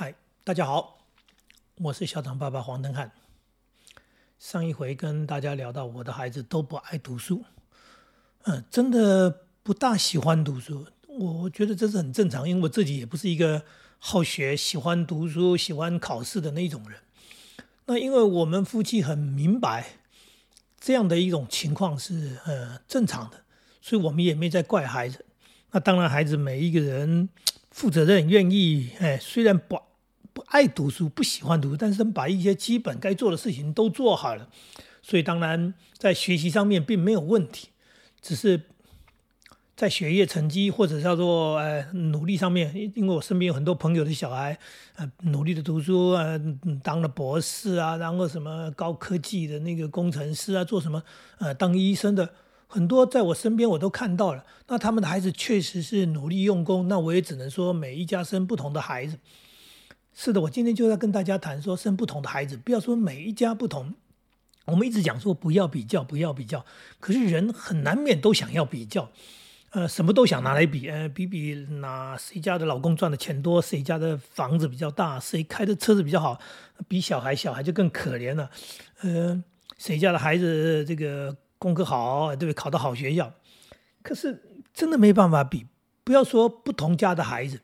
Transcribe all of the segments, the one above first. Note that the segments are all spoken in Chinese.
嗨，大家好，我是校长爸爸黄登汉。上一回跟大家聊到我的孩子都不爱读书，嗯，真的不大喜欢读书。我觉得这是很正常，因为我自己也不是一个好学、喜欢读书、喜欢考试的那种人。那因为我们夫妻很明白这样的一种情况是呃正常的，所以我们也没在怪孩子。那当然，孩子每一个人负责任、愿意，哎，虽然不爱读书、不喜欢读，但是把一些基本该做的事情都做好了，所以当然在学习上面并没有问题，只是。在学业成绩或者叫做呃努力上面，因为我身边有很多朋友的小孩，呃努力的读书啊，当了博士啊，然后什么高科技的那个工程师啊，做什么呃当医生的很多，在我身边我都看到了。那他们的孩子确实是努力用功，那我也只能说每一家生不同的孩子。是的，我今天就在跟大家谈说生不同的孩子，不要说每一家不同。我们一直讲说不要比较，不要比较，可是人很难免都想要比较。呃，什么都想拿来比，呃，比比哪谁家的老公赚的钱多，谁家的房子比较大，谁开的车子比较好，比小孩，小孩就更可怜了。呃，谁家的孩子这个功课好，对不对？考到好学校，可是真的没办法比。不要说不同家的孩子，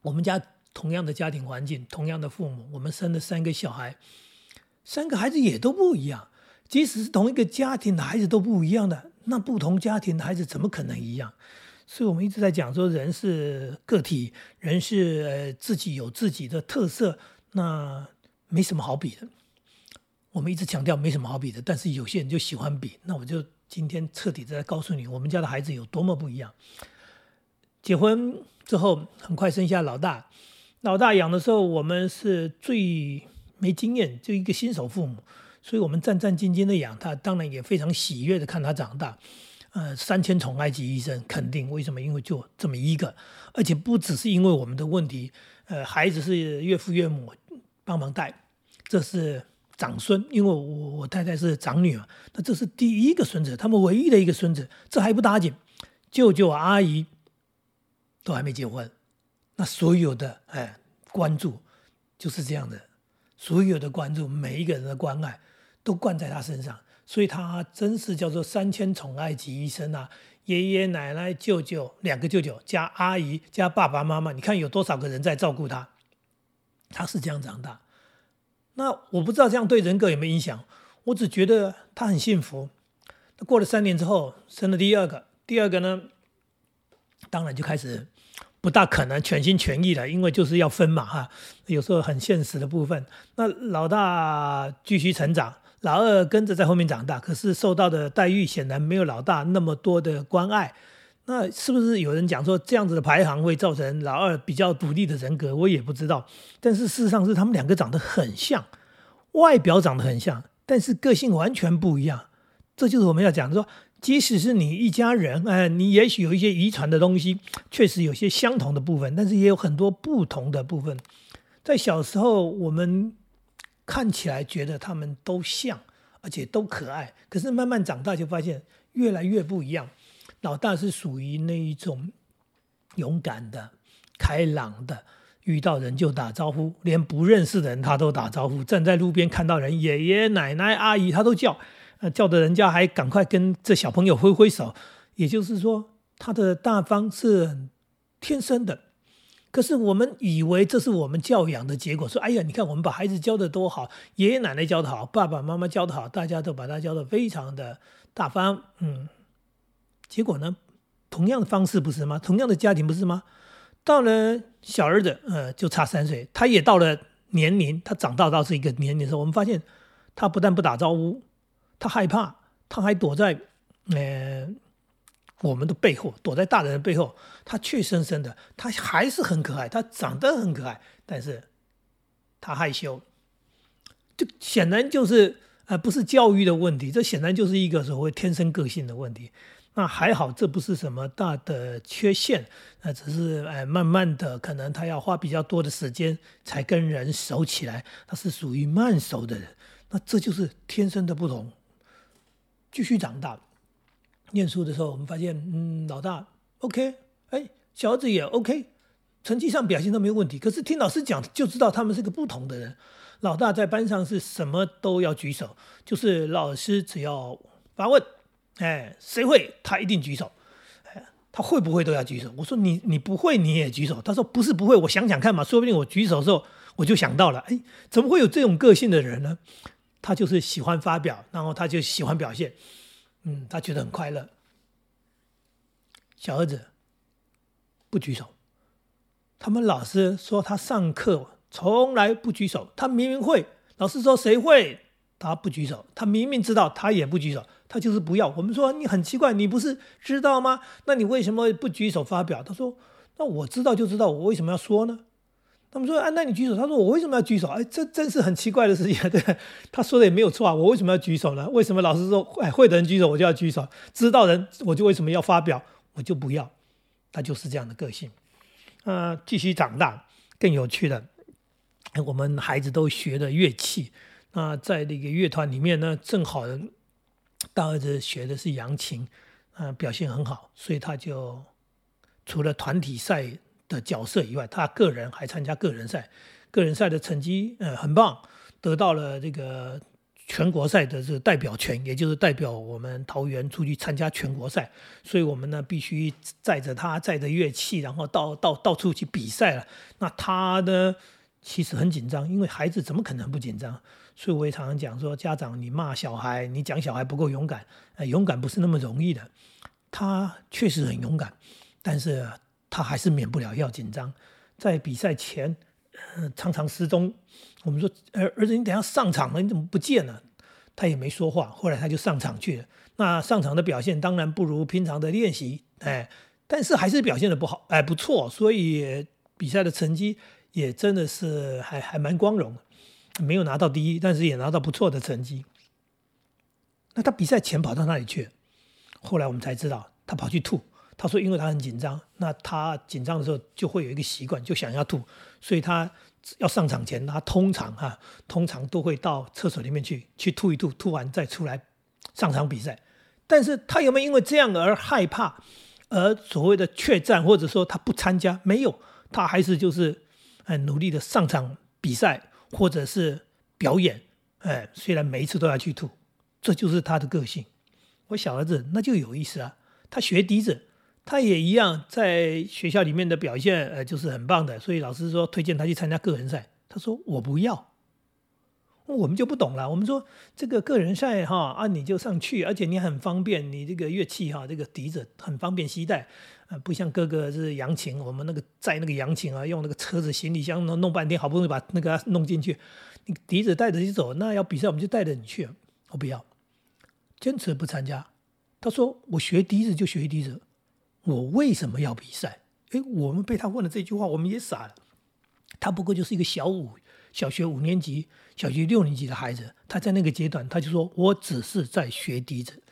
我们家同样的家庭环境，同样的父母，我们生了三个小孩，三个孩子也都不一样。即使是同一个家庭的孩子都不一样的。那不同家庭的孩子怎么可能一样？所以我们一直在讲说，人是个体，人是自己有自己的特色，那没什么好比的。我们一直强调没什么好比的，但是有些人就喜欢比。那我就今天彻底的告诉你，我们家的孩子有多么不一样。结婚之后很快生下老大，老大养的时候我们是最没经验，就一个新手父母。所以我们战战兢兢的养他，当然也非常喜悦的看他长大。呃，三千宠爱及一生，肯定为什么？因为就这么一个，而且不只是因为我们的问题。呃，孩子是岳父岳母帮忙带，这是长孙，因为我我太太是长女儿，那这是第一个孙子，他们唯一的一个孙子，这还不打紧，舅舅阿姨都还没结婚，那所有的哎关注就是这样的，所有的关注，每一个人的关爱。都灌在他身上，所以他真是叫做三千宠爱集一身啊！爷爷奶奶、舅舅两个舅舅加阿姨加爸爸妈妈，你看有多少个人在照顾他？他是这样长大。那我不知道这样对人格有没有影响，我只觉得他很幸福。那过了三年之后，生了第二个，第二个呢，当然就开始不大可能全心全意了，因为就是要分嘛哈。有时候很现实的部分，那老大继续成长。老二跟着在后面长大，可是受到的待遇显然没有老大那么多的关爱。那是不是有人讲说这样子的排行会造成老二比较独立的人格？我也不知道。但是事实上是他们两个长得很像，外表长得很像，但是个性完全不一样。这就是我们要讲说，即使是你一家人，哎，你也许有一些遗传的东西，确实有些相同的部分，但是也有很多不同的部分。在小时候我们。看起来觉得他们都像，而且都可爱，可是慢慢长大就发现越来越不一样。老大是属于那一种勇敢的、开朗的，遇到人就打招呼，连不认识的人他都打招呼。站在路边看到人，爷爷奶奶、阿姨他都叫，呃，叫的人家还赶快跟这小朋友挥挥手。也就是说，他的大方是天生的。可是我们以为这是我们教养的结果，说：“哎呀，你看我们把孩子教的多好，爷爷奶奶教的好，爸爸妈妈教的好，大家都把他教的非常的大方。”嗯，结果呢，同样的方式不是吗？同样的家庭不是吗？到了小儿子，呃，就差三岁，他也到了年龄，他长大到是一个年龄的时候，我们发现他不但不打招呼，他害怕，他还躲在，呃。我们的背后躲在大人的背后，他怯生生的，他还是很可爱，他长得很可爱，但是他害羞，这显然就是呃不是教育的问题，这显然就是一个所谓天生个性的问题。那还好，这不是什么大的缺陷，那只是哎慢慢的，可能他要花比较多的时间才跟人熟起来，他是属于慢熟的人，那这就是天生的不同，继续长大。念书的时候，我们发现，嗯，老大 OK，哎，小儿子也 OK，成绩上表现都没有问题，可是听老师讲就知道他们是个不同的人。老大在班上是什么都要举手，就是老师只要发问，哎，谁会他一定举手，哎，他会不会都要举手？我说你你不会你也举手，他说不是不会，我想想看嘛，说不定我举手的时候我就想到了，哎，怎么会有这种个性的人呢？他就是喜欢发表，然后他就喜欢表现，嗯，他觉得很快乐。小儿子不举手。他们老师说他上课从来不举手，他明明会。老师说谁会，他不举手。他明明知道，他也不举手，他就是不要。我们说你很奇怪，你不是知道吗？那你为什么不举手发表？他说：那我知道就知道，我为什么要说呢？他们说：啊，那你举手。他说：我为什么要举手？哎，这真是很奇怪的事情。对，他说的也没有错啊。我为什么要举手呢？为什么老师说哎会的人举手我就要举手，知道人我就为什么要发表？我就不要。他就是这样的个性。呃，继续长大，更有趣的，我们孩子都学的乐器。那在那个乐团里面呢，正好大儿子学的是扬琴，呃，表现很好，所以他就除了团体赛的角色以外，他个人还参加个人赛，个人赛的成绩呃很棒，得到了这个。全国赛的这个代表权，也就是代表我们桃园出去参加全国赛，所以我们呢必须载着他，载着乐器，然后到到到处去比赛了。那他呢其实很紧张，因为孩子怎么可能不紧张？所以我也常常讲说，家长你骂小孩，你讲小孩不够勇敢，呃，勇敢不是那么容易的。他确实很勇敢，但是他还是免不了要紧张。在比赛前，呃，常常失踪。我们说，儿儿子，你等下上场了，你怎么不见了？他也没说话。后来他就上场去了。那上场的表现当然不如平常的练习，哎，但是还是表现的不好，哎，不错。所以比赛的成绩也真的是还还蛮光荣，没有拿到第一，但是也拿到不错的成绩。那他比赛前跑到哪里去？后来我们才知道，他跑去吐。他说，因为他很紧张，那他紧张的时候就会有一个习惯，就想要吐，所以他。要上场前，他通常哈，通常都会到厕所里面去，去吐一吐，吐完再出来上场比赛。但是他有没有因为这样而害怕，而所谓的怯战，或者说他不参加？没有，他还是就是很努力的上场比赛，或者是表演。哎，虽然每一次都要去吐，这就是他的个性。我小儿子那就有意思啊，他学笛子。他也一样，在学校里面的表现，呃，就是很棒的。所以老师说推荐他去参加个人赛，他说我不要。我们就不懂了。我们说这个个人赛哈啊，你就上去，而且你很方便，你这个乐器哈，这个笛子很方便携带，呃，不像哥哥是扬琴，我们那个载那个扬琴啊，用那个车子行李箱弄弄半天，好不容易把那个弄进去，你笛子带着你走，那要比赛我们就带着你去。我不要，坚持不参加。他说我学笛子就学笛子。我为什么要比赛？诶，我们被他问了这句话，我们也傻了。他不过就是一个小五、小学五年级、小学六年级的孩子，他在那个阶段，他就说：“我只是在学笛子，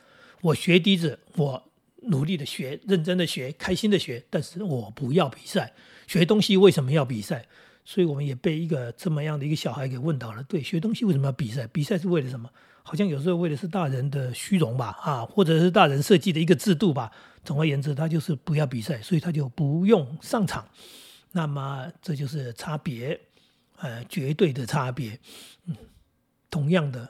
我学笛子，我努力的学，认真的学，开心的学，但是我不要比赛。学东西为什么要比赛？所以我们也被一个这么样的一个小孩给问到了。对，学东西为什么要比赛？比赛是为了什么？好像有时候为的是大人的虚荣吧，啊，或者是大人设计的一个制度吧。”总而言之，他就是不要比赛，所以他就不用上场。那么这就是差别，呃，绝对的差别。嗯，同样的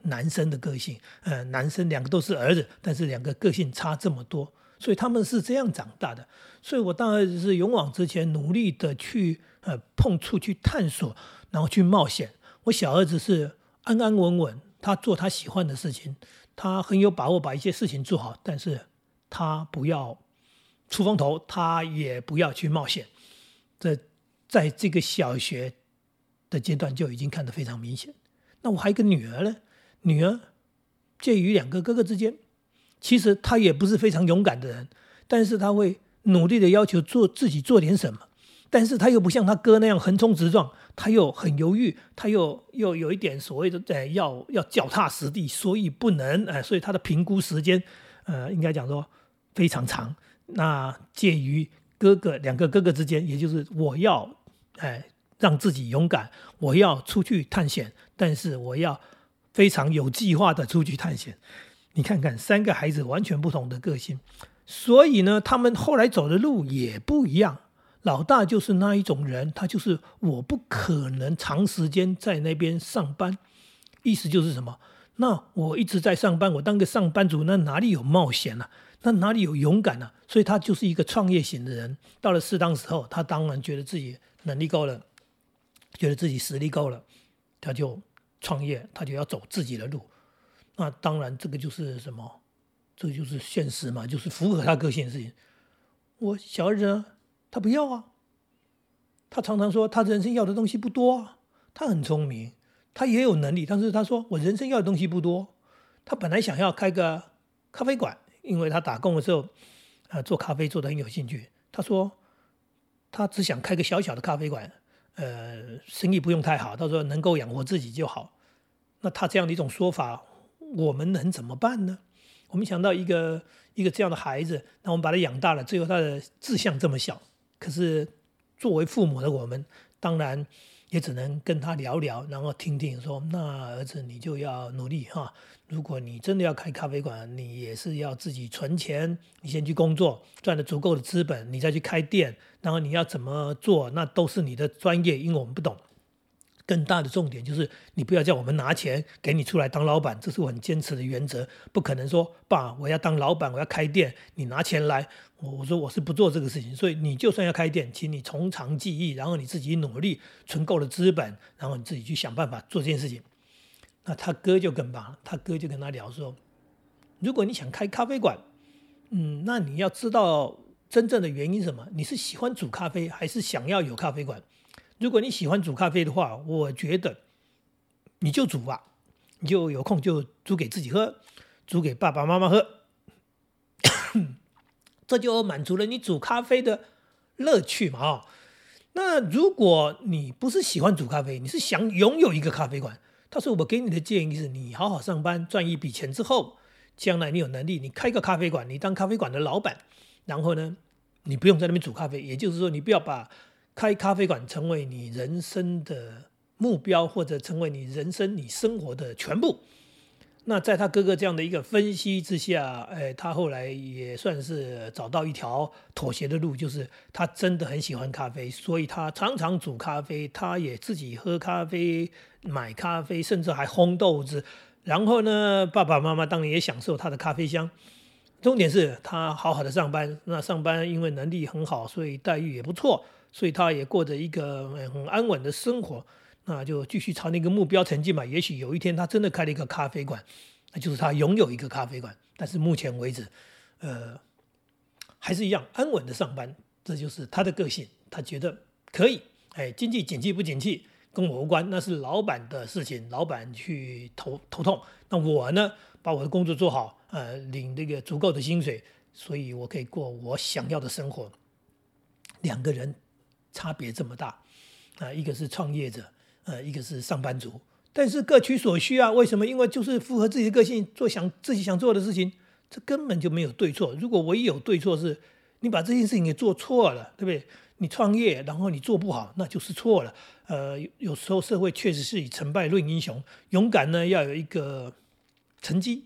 男生的个性，呃，男生两个都是儿子，但是两个个性差这么多，所以他们是这样长大的。所以我当然是勇往直前，努力的去呃碰触、去探索，然后去冒险。我小儿子是安安稳稳，他做他喜欢的事情，他很有把握把一些事情做好，但是。他不要出风头，他也不要去冒险。这在这个小学的阶段就已经看得非常明显。那我还有一个女儿呢，女儿介于两个哥哥之间，其实她也不是非常勇敢的人，但是她会努力的要求做自己做点什么。但是他又不像他哥那样横冲直撞，他又很犹豫，他又又有一点所谓的呃要要脚踏实地，所以不能哎，所以他的评估时间。呃，应该讲说非常长。那介于哥哥两个哥哥之间，也就是我要哎让自己勇敢，我要出去探险，但是我要非常有计划的出去探险。你看看三个孩子完全不同的个性，所以呢，他们后来走的路也不一样。老大就是那一种人，他就是我不可能长时间在那边上班，意思就是什么？那我一直在上班，我当个上班族，那哪里有冒险呢？那哪里有勇敢呢？所以他就是一个创业型的人。到了适当时候，他当然觉得自己能力够了，觉得自己实力够了，他就创业，他就要走自己的路。那当然，这个就是什么？这就是现实嘛，就是符合他个性的事情。我小儿子呢？他不要啊，他常常说他人生要的东西不多啊。他很聪明，他也有能力，但是他说我人生要的东西不多。他本来想要开个咖啡馆，因为他打工的时候，呃，做咖啡做的很有兴趣。他说他只想开个小小的咖啡馆，呃，生意不用太好，他说能够养活自己就好。那他这样的一种说法，我们能怎么办呢？我们想到一个一个这样的孩子，那我们把他养大了，最后他的志向这么小。可是，作为父母的我们，当然也只能跟他聊聊，然后听听说，那儿子你就要努力哈。如果你真的要开咖啡馆，你也是要自己存钱，你先去工作，赚了足够的资本，你再去开店。然后你要怎么做，那都是你的专业，因为我们不懂。更大的重点就是，你不要叫我们拿钱给你出来当老板，这是我很坚持的原则。不可能说，爸，我要当老板，我要开店，你拿钱来。我我说我是不做这个事情。所以你就算要开店，请你从长计议，然后你自己努力存够了资本，然后你自己去想办法做这件事情。那他哥就更棒，他哥就跟他聊说，如果你想开咖啡馆，嗯，那你要知道真正的原因是什么？你是喜欢煮咖啡，还是想要有咖啡馆？如果你喜欢煮咖啡的话，我觉得你就煮吧，你就有空就煮给自己喝，煮给爸爸妈妈喝，这就满足了你煮咖啡的乐趣嘛啊！那如果你不是喜欢煮咖啡，你是想拥有一个咖啡馆，他说我给你的建议是你好好上班赚一笔钱之后，将来你有能力，你开个咖啡馆，你当咖啡馆的老板，然后呢，你不用在那边煮咖啡，也就是说你不要把。开咖啡馆成为你人生的目标，或者成为你人生、你生活的全部。那在他哥哥这样的一个分析之下，哎，他后来也算是找到一条妥协的路，就是他真的很喜欢咖啡，所以他常常煮咖啡，他也自己喝咖啡、买咖啡，甚至还烘豆子。然后呢，爸爸妈妈当然也享受他的咖啡香。重点是他好好的上班，那上班因为能力很好，所以待遇也不错。所以他也过着一个很安稳的生活，那就继续朝那个目标前进吧。也许有一天他真的开了一个咖啡馆，那就是他拥有一个咖啡馆。但是目前为止，呃，还是一样安稳的上班，这就是他的个性。他觉得可以，哎，经济景气不景气跟我无关，那是老板的事情，老板去头头痛。那我呢，把我的工作做好，呃，领那个足够的薪水，所以我可以过我想要的生活。两个人。差别这么大，啊，一个是创业者，呃，一个是上班族，但是各取所需啊。为什么？因为就是符合自己的个性，做想自己想做的事情，这根本就没有对错。如果唯一有对错是，你把这件事情给做错了，对不对？你创业，然后你做不好，那就是错了。呃，有时候社会确实是以成败论英雄，勇敢呢要有一个成绩。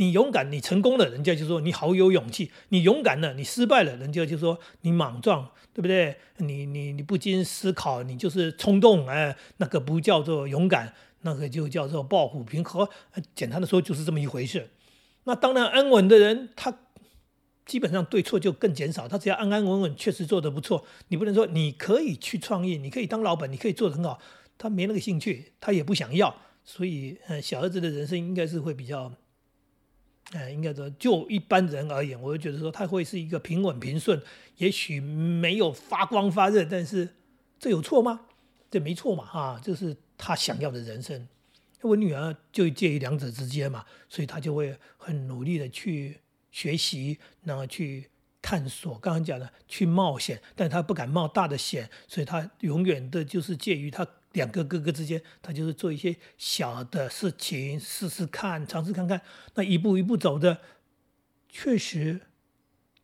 你勇敢，你成功了，人家就说你好有勇气；你勇敢了，你失败了，人家就说你莽撞，对不对？你你你不经思考，你就是冲动，哎，那个不叫做勇敢，那个就叫做抱虎平和。简单的说，就是这么一回事。那当然，安稳的人，他基本上对错就更减少，他只要安安稳稳，确实做得不错。你不能说你可以去创业，你可以当老板，你可以做得很好，他没那个兴趣，他也不想要。所以，呃，小儿子的人生应该是会比较。哎，应该说，就一般人而言，我就觉得说他会是一个平稳平顺，也许没有发光发热，但是这有错吗？这没错嘛，哈，这是他想要的人生。我女儿就介于两者之间嘛，所以她就会很努力的去学习，然后去探索。刚刚讲的去冒险，但她不敢冒大的险，所以她永远的就是介于她。两个哥哥之间，他就是做一些小的事情，试试看，尝试看看，那一步一步走的，确实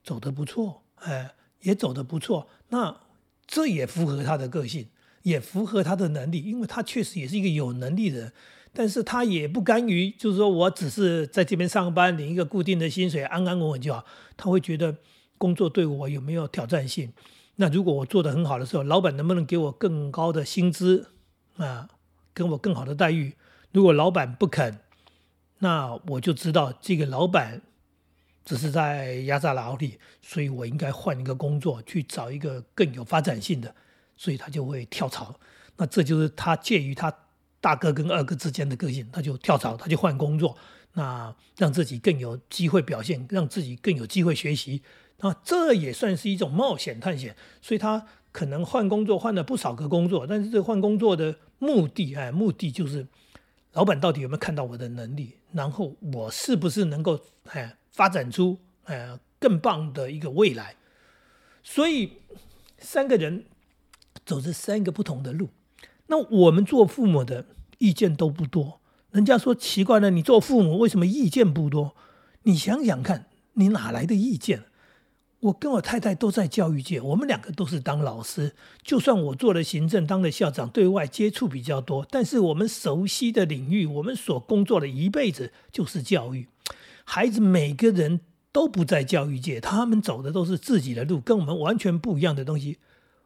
走得不错，哎，也走得不错。那这也符合他的个性，也符合他的能力，因为他确实也是一个有能力的人。但是他也不甘于，就是说我只是在这边上班，领一个固定的薪水，安安稳稳就好。他会觉得工作对我有没有挑战性？那如果我做得很好的时候，老板能不能给我更高的薪资啊，给我更好的待遇？如果老板不肯，那我就知道这个老板只是在压榨劳力，所以我应该换一个工作，去找一个更有发展性的，所以他就会跳槽。那这就是他介于他大哥跟二哥之间的个性，他就跳槽，他就换工作，那让自己更有机会表现，让自己更有机会学习。那这也算是一种冒险探险，所以他可能换工作换了不少个工作，但是这换工作的目的，哎，目的就是老板到底有没有看到我的能力，然后我是不是能够哎发展出哎更棒的一个未来。所以三个人走着三个不同的路，那我们做父母的意见都不多。人家说奇怪了，你做父母为什么意见不多？你想想看，你哪来的意见？我跟我太太都在教育界，我们两个都是当老师。就算我做了行政，当了校长，对外接触比较多，但是我们熟悉的领域，我们所工作的一辈子就是教育。孩子每个人都不在教育界，他们走的都是自己的路，跟我们完全不一样的东西。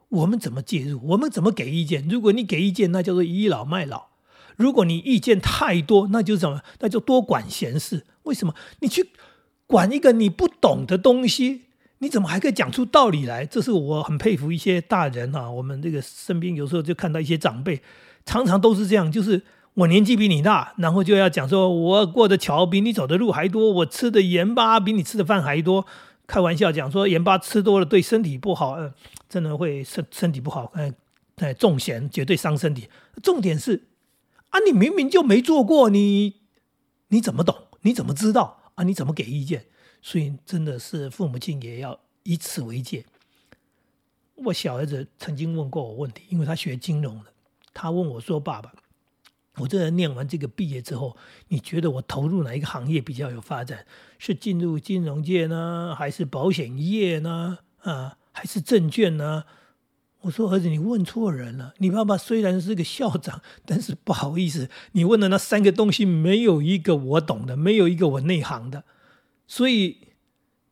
我们怎么介入？我们怎么给意见？如果你给意见，那叫做倚老卖老；如果你意见太多，那就是什么？那就多管闲事。为什么？你去管一个你不懂的东西？你怎么还可以讲出道理来？这是我很佩服一些大人啊。我们这个身边有时候就看到一些长辈，常常都是这样，就是我年纪比你大，然后就要讲说，我过的桥比你走的路还多，我吃的盐巴比你吃的饭还多。开玩笑讲说，盐巴吃多了对身体不好，嗯，真的会身身体不好。哎哎，重咸绝对伤身体。重点是啊，你明明就没做过，你你怎么懂？你怎么知道啊？你怎么给意见？所以真的是父母亲也要以此为戒。我小儿子曾经问过我问题，因为他学金融的，他问我说：“爸爸，我这念完这个毕业之后，你觉得我投入哪一个行业比较有发展？是进入金融界呢，还是保险业呢？啊，还是证券呢？”我说：“儿子，你问错人了。你爸爸虽然是个校长，但是不好意思，你问的那三个东西没有一个我懂的，没有一个我内行的。”所以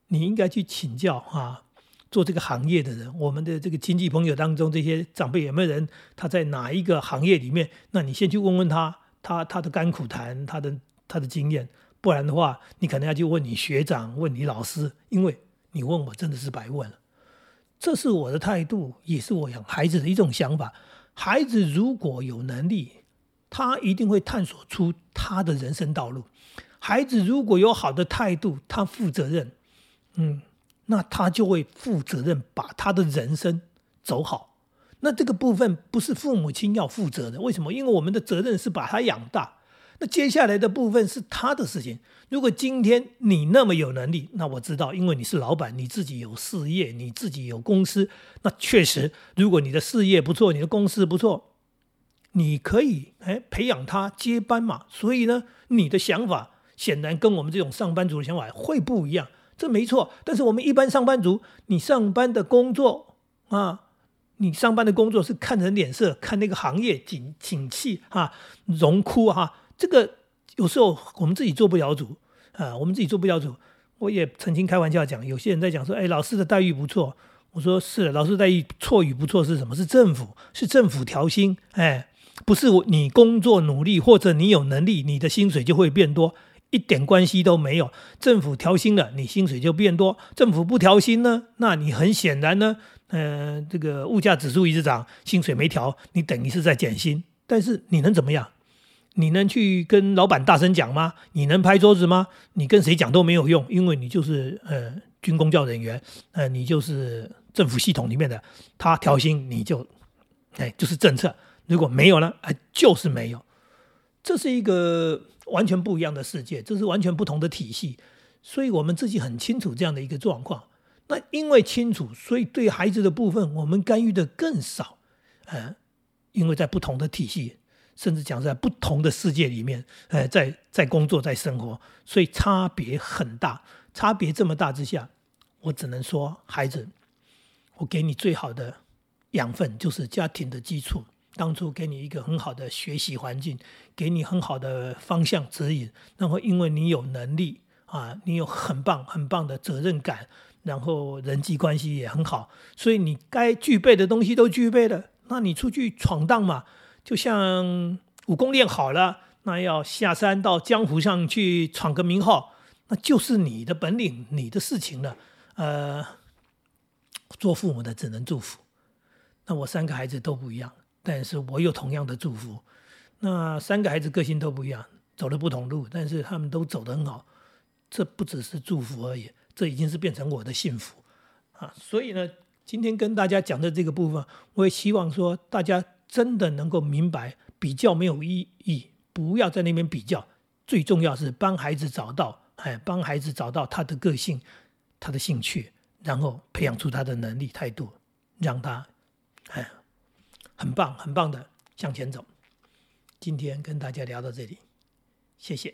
你应该去请教啊，做这个行业的人，我们的这个亲戚朋友当中，这些长辈有没有人他在哪一个行业里面？那你先去问问他，他他的甘苦谈，他的他的经验。不然的话，你可能要去问你学长，问你老师，因为你问我真的是白问了。这是我的态度，也是我养孩子的一种想法。孩子如果有能力，他一定会探索出他的人生道路。孩子如果有好的态度，他负责任，嗯，那他就会负责任，把他的人生走好。那这个部分不是父母亲要负责的，为什么？因为我们的责任是把他养大。那接下来的部分是他的事情。如果今天你那么有能力，那我知道，因为你是老板，你自己有事业，你自己有公司，那确实，如果你的事业不错，你的公司不错，你可以哎培养他接班嘛。所以呢，你的想法。显然跟我们这种上班族的想法会不一样，这没错。但是我们一般上班族，你上班的工作啊，你上班的工作是看人脸色，看那个行业景景气啊，荣枯哈。这个有时候我们自己做不了主啊，我们自己做不了主。我也曾经开玩笑讲，有些人在讲说，哎，老师的待遇不错。我说是，老师待遇错与不错是什么？是政府，是政府调薪。哎，不是你工作努力或者你有能力，你的薪水就会变多。一点关系都没有，政府调薪了，你薪水就变多；政府不调薪呢，那你很显然呢，呃，这个物价指数一直涨，薪水没调，你等于是在减薪。但是你能怎么样？你能去跟老板大声讲吗？你能拍桌子吗？你跟谁讲都没有用，因为你就是呃军公教人员，呃，你就是政府系统里面的，他调薪你就，哎，就是政策。如果没有呢，哎，就是没有。这是一个。完全不一样的世界，这是完全不同的体系，所以我们自己很清楚这样的一个状况。那因为清楚，所以对孩子的部分，我们干预的更少。嗯，因为在不同的体系，甚至讲在不同的世界里面，呃，在在工作在生活，所以差别很大。差别这么大之下，我只能说，孩子，我给你最好的养分就是家庭的基础。当初给你一个很好的学习环境，给你很好的方向指引，然后因为你有能力啊，你有很棒很棒的责任感，然后人际关系也很好，所以你该具备的东西都具备了，那你出去闯荡嘛，就像武功练好了，那要下山到江湖上去闯个名号，那就是你的本领，你的事情了。呃，做父母的只能祝福。那我三个孩子都不一样，但是我有同样的祝福。那三个孩子个性都不一样，走了不同路，但是他们都走得很好。这不只是祝福而已，这已经是变成我的幸福啊！所以呢，今天跟大家讲的这个部分，我也希望说大家真的能够明白，比较没有意义，不要在那边比较。最重要是帮孩子找到，哎，帮孩子找到他的个性、他的兴趣，然后培养出他的能力、态度，让他哎很棒、很棒的向前走。今天跟大家聊到这里，谢谢。